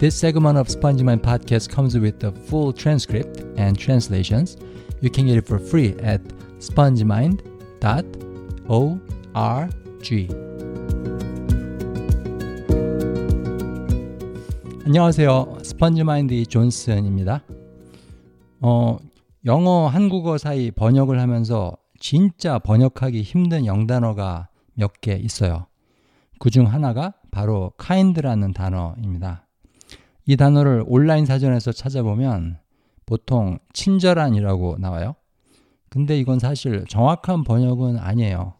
This segment of SpongeMind podcast comes with the full transcript and translations. You can get it for free at spongemind.org. 안녕하세요. 스펀지마인드 존슨입니다. 어, 영어, 한국어 사이 번역을 하면서 진짜 번역하기 힘든 영단어가 몇 개 있어요. 그 중 하나가 바로 kind라는 단어입니다. 이 단어를 온라인 사전에서 찾아보면 보통 친절한이라고 나와요. 근데 이건 사실 정확한 번역은 아니에요.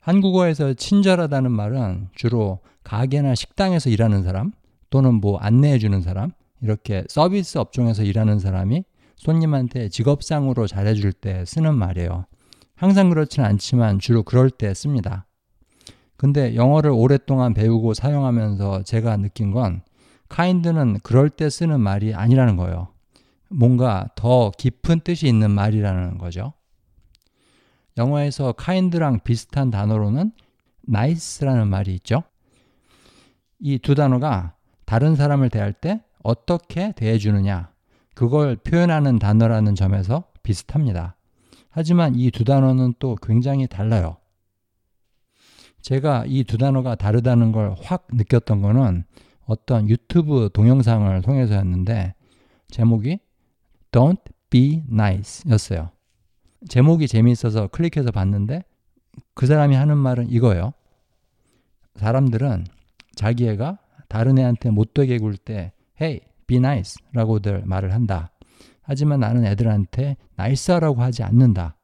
한국어에서 친절하다는 말은 주로 가게나 식당에서 일하는 사람 또는 뭐 안내해 주는 사람 이렇게 서비스 업종에서 일하는 사람이 손님한테 직업상으로 잘해줄 때 쓰는 말이에요. 항상 그렇지는 않지만 주로 그럴 때 씁니다. 근데 영어를 오랫동안 배우고 사용하면서 제가 느낀 건 kind는 그럴 때 쓰는 말이 아니라는 거예요. 뭔가 더 깊은 뜻이 있는 말이라는 거죠. 영어에서 kind랑 비슷한 단어로는 nice라는 말이 있죠. 이 두 단어가 다른 사람을 대할 때 어떻게 대해주느냐, 그걸 표현하는 단어라는 점에서 비슷합니다. 하지만 이 두 단어는 또 굉장히 달라요. 제가 이 두 단어가 다르다는 걸 확 느꼈던 거는 어떤 유튜브 동영상을 통해서였는데 제목이 Don't be nice 였어요. 제목이 재미있어서 클릭해서 봤는데 그 사람이 하는 말은 이거예요. 사람들은 자기 애가 다른 애한테 못되게 굴 때 Hey, be nice 라고들 말을 한다. 하지만 나는 애들한테 nice하라고 하지 않는다.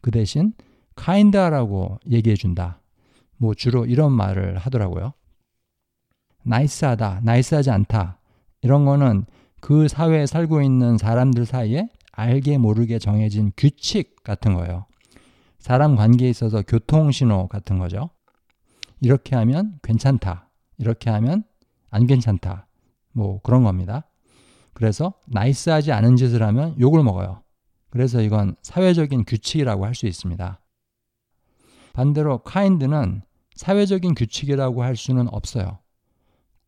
그 대신 kind하라고 얘기해 준다. 뭐 주로 이런 말을 하더라고요. nice하다, nice하지 않다. 이런 거는 그 사회에 살고 있는 사람들 사이에 알게 모르게 정해진 규칙 같은 거예요. 사람 관계에 있어서 교통신호 같은 거죠. 이렇게 하면 괜찮다. 이렇게 하면 안 괜찮다. 뭐 그런 겁니다. 그래서 나이스하지 않은 짓을 하면 욕을 먹어요. 그래서 이건 사회적인 규칙이라고 할 수 있습니다. 반대로 kind는 사회적인 규칙이라고 할 수는 없어요.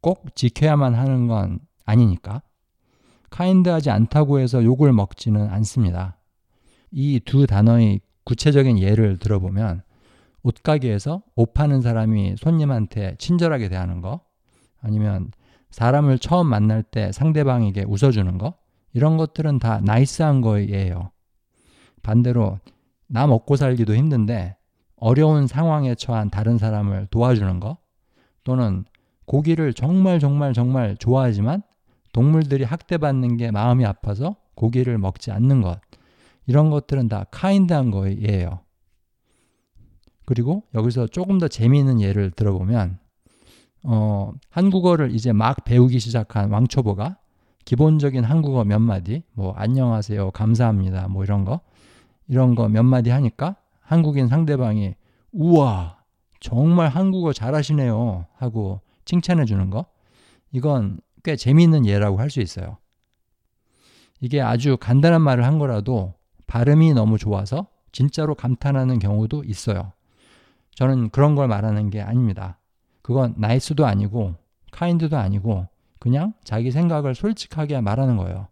꼭 지켜야만 하는 건 아니니까. 카인드하지 않다고 해서 욕을 먹지는 않습니다. 이 두 단어의 구체적인 예를 들어보면 옷가게에서 옷 파는 사람이 손님한테 친절하게 대하는 거 아니면 사람을 처음 만날 때 상대방에게 웃어주는 거 이런 것들은 다 나이스한 거예요. 반대로 나 먹고 살기도 힘든데 어려운 상황에 처한 다른 사람을 도와주는 거 또는 고기를 정말 정말 정말 좋아하지만 동물들이 학대받는 게 마음이 아파서 고기를 먹지 않는 것. 이런 것들은 다 카인드한 거예요. 그리고 여기서 조금 더 재미있는 예를 들어보면 어, 한국어를 이제 막 배우기 시작한 왕초보가 기본적인 한국어 몇 마디, 뭐 안녕하세요, 감사합니다, 뭐 이런 거 이런 거 몇 마디 하니까 한국인 상대방이 우와 정말 한국어 잘하시네요 하고 칭찬해 주는 거 이건 꽤 재미있는 예라고 할 수 있어요. 이게 아주 간단한 말을 한 거라도 발음이 너무 좋아서 진짜로 감탄하는 경우도 있어요. 저는 그런 걸 말하는 게 아닙니다. 그건 나이스도 아니고 카인드도 아니고 그냥 자기 생각을 솔직하게 말하는 거예요.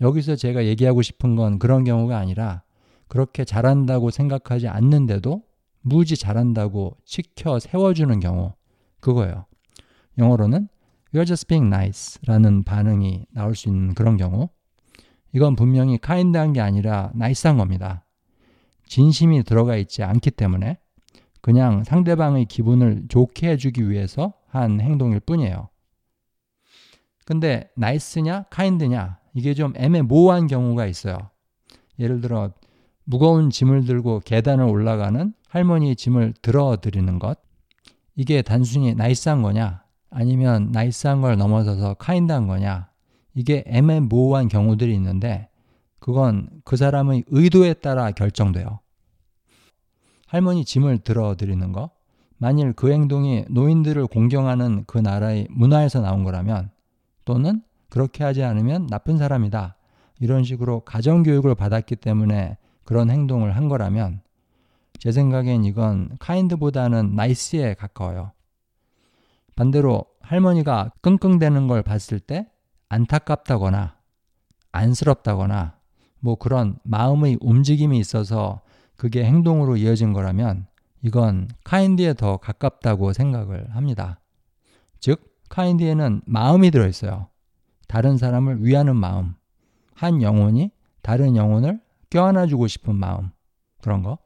여기서 제가 얘기하고 싶은 건 그런 경우가 아니라 그렇게 잘한다고 생각하지 않는데도 무지 잘한다고 치켜 세워주는 경우 그거예요. 영어로는 You're just being nice 라는 반응이 나올 수 있는 그런 경우 이건 분명히 kind한 게 아니라 nice한 겁니다. 진심이 들어가 있지 않기 때문에 그냥 상대방의 기분을 좋게 해주기 위해서 한 행동일 뿐이에요. 근데 nice냐 kind냐 이게 좀 애매모호한 경우가 있어요. 예를 들어 무거운 짐을 들고 계단을 올라가는 할머니 짐을 들어드리는 것 이게 단순히 나이스한 거냐 아니면 나이스한 걸 넘어서서 카인드한 거냐 이게 애매모호한 경우들이 있는데 그건 그 사람의 의도에 따라 결정돼요. 할머니 짐을 들어드리는 거 만일 그 행동이 노인들을 공경하는 그 나라의 문화에서 나온 거라면 또는 그렇게 하지 않으면 나쁜 사람이다. 이런 식으로 가정교육을 받았기 때문에 그런 행동을 한 거라면 제 생각엔 이건 카인드보다는 나이스에 가까워요. 반대로 할머니가 끙끙대는 걸 봤을 때 안타깝다거나 안쓰럽다거나 뭐 그런 마음의 움직임이 있어서 그게 행동으로 이어진 거라면 이건 카인드에 더 가깝다고 생각을 합니다. 즉, 카인드에는 마음이 들어있어요. 다른 사람을 위하는 마음. 한 영혼이 다른 영혼을 껴안아주고 싶은 마음. 그런 거.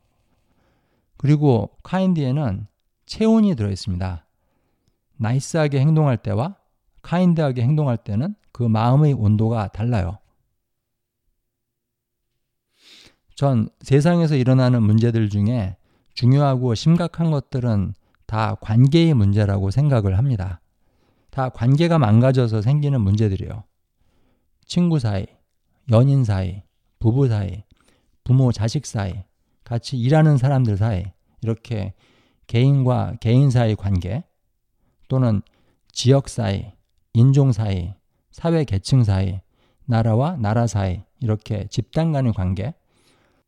그리고 카인드에는 체온이 들어 있습니다. 나이스하게 행동할 때와 카인드하게 행동할 때는 그 마음의 온도가 달라요. 전 세상에서 일어나는 문제들 중에 중요하고 심각한 것들은 다 관계의 문제라고 생각을 합니다. 다 관계가 망가져서 생기는 문제들이요. 친구 사이, 연인 사이, 부부 사이, 부모 자식 사이, 같이 일하는 사람들 사이, 이렇게 개인과 개인 사이 관계, 또는 지역 사이, 인종 사이, 사회 계층 사이, 나라와 나라 사이, 이렇게 집단 간의 관계,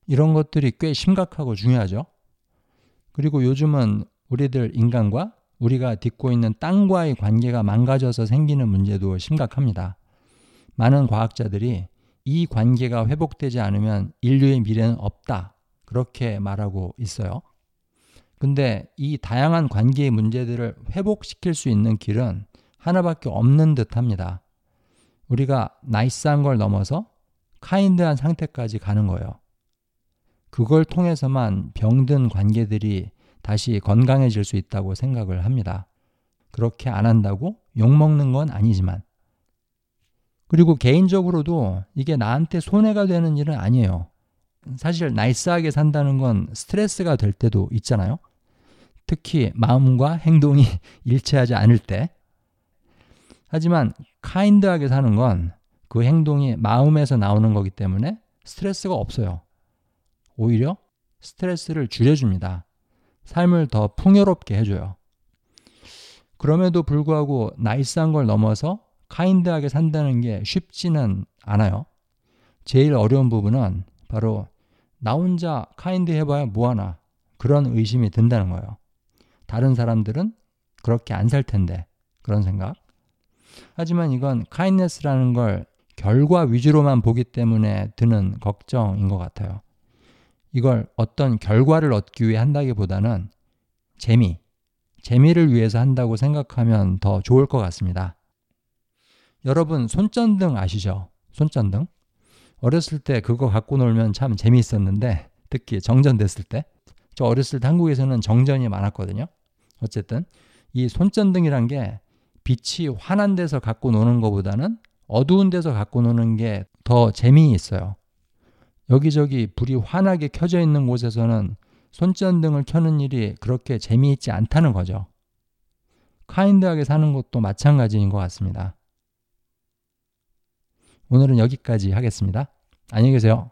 이런 것들이 꽤 심각하고 중요하죠. 그리고 요즘은 우리들 인간과 우리가 딛고 있는 땅과의 관계가 망가져서 생기는 문제도 심각합니다. 많은 과학자들이 이 관계가 회복되지 않으면 인류의 미래는 없다. 그렇게 말하고 있어요. 근데 이 다양한 관계의 문제들을 회복시킬 수 있는 길은 하나밖에 없는 듯 합니다. 우리가 나이스한 걸 넘어서 카인드한 상태까지 가는 거예요. 그걸 통해서만 병든 관계들이 다시 건강해질 수 있다고 생각을 합니다. 그렇게 안 한다고 욕먹는 건 아니지만. 그리고 개인적으로도 이게 나한테 손해가 되는 일은 아니에요. 사실 나이스하게 산다는 건 스트레스가 될 때도 있잖아요. 특히 마음과 행동이 일치하지 않을 때. 하지만 카인드하게 사는 건 그 행동이 마음에서 나오는 거기 때문에 스트레스가 없어요. 오히려 스트레스를 줄여줍니다. 삶을 더 풍요롭게 해줘요. 그럼에도 불구하고 nice한 걸 넘어서 kind하게 산다는 게 쉽지는 않아요. 제일 어려운 부분은 바로 나 혼자 kind 해봐야 뭐하나 그런 의심이 든다는 거예요. 다른 사람들은 그렇게 안 살 텐데 그런 생각. 하지만 이건 kindness라는 걸 결과 위주로만 보기 때문에 드는 걱정인 것 같아요. 이걸 어떤 결과를 얻기 위해 한다기보다는 재미, 재미를 위해서 한다고 생각하면 더 좋을 것 같습니다. 여러분 손전등 아시죠? 손전등? 어렸을 때 그거 갖고 놀면 참 재미있었는데 특히 정전 됐을 때. 저 어렸을 때 한국에서는 정전이 많았거든요. 어쨌든 이 손전등이란 게 빛이 환한 데서 갖고 노는 것보다는 어두운 데서 갖고 노는 게 더 재미있어요. 여기저기 불이 환하게 켜져 있는 곳에서는 손전등을 켜는 일이 그렇게 재미있지 않다는 거죠. 카인드하게 사는 것도 마찬가지인 것 같습니다. 오늘은 여기까지 하겠습니다. 안녕히 계세요.